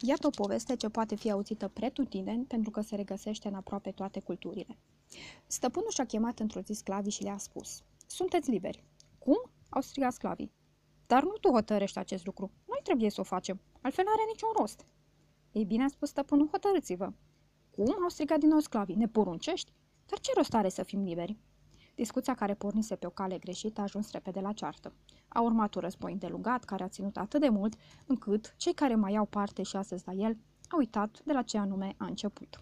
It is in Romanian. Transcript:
Iată o poveste ce poate fi auzită pretutindeni pentru că se regăsește în aproape toate culturile. Stăpânul și-a chemat într-o zi sclavii și le-a spus Sunteți liberi. Cum? au strigat sclavii. Dar nu tu hotărăști acest lucru. Noi trebuie să o facem. Altfel nu are niciun rost. Ei bine, a spus stăpânul, hotărâți-vă. Cum? au strigat din nou sclavii. Ne poruncești? Dar ce rost are să fim liberi? Discuția care pornise pe o cale greșită a ajuns repede la ceartă. A urmat un război îndelungat care a ținut atât de mult încât cei care mai au parte și astăzi la el au uitat de la ce anume a început.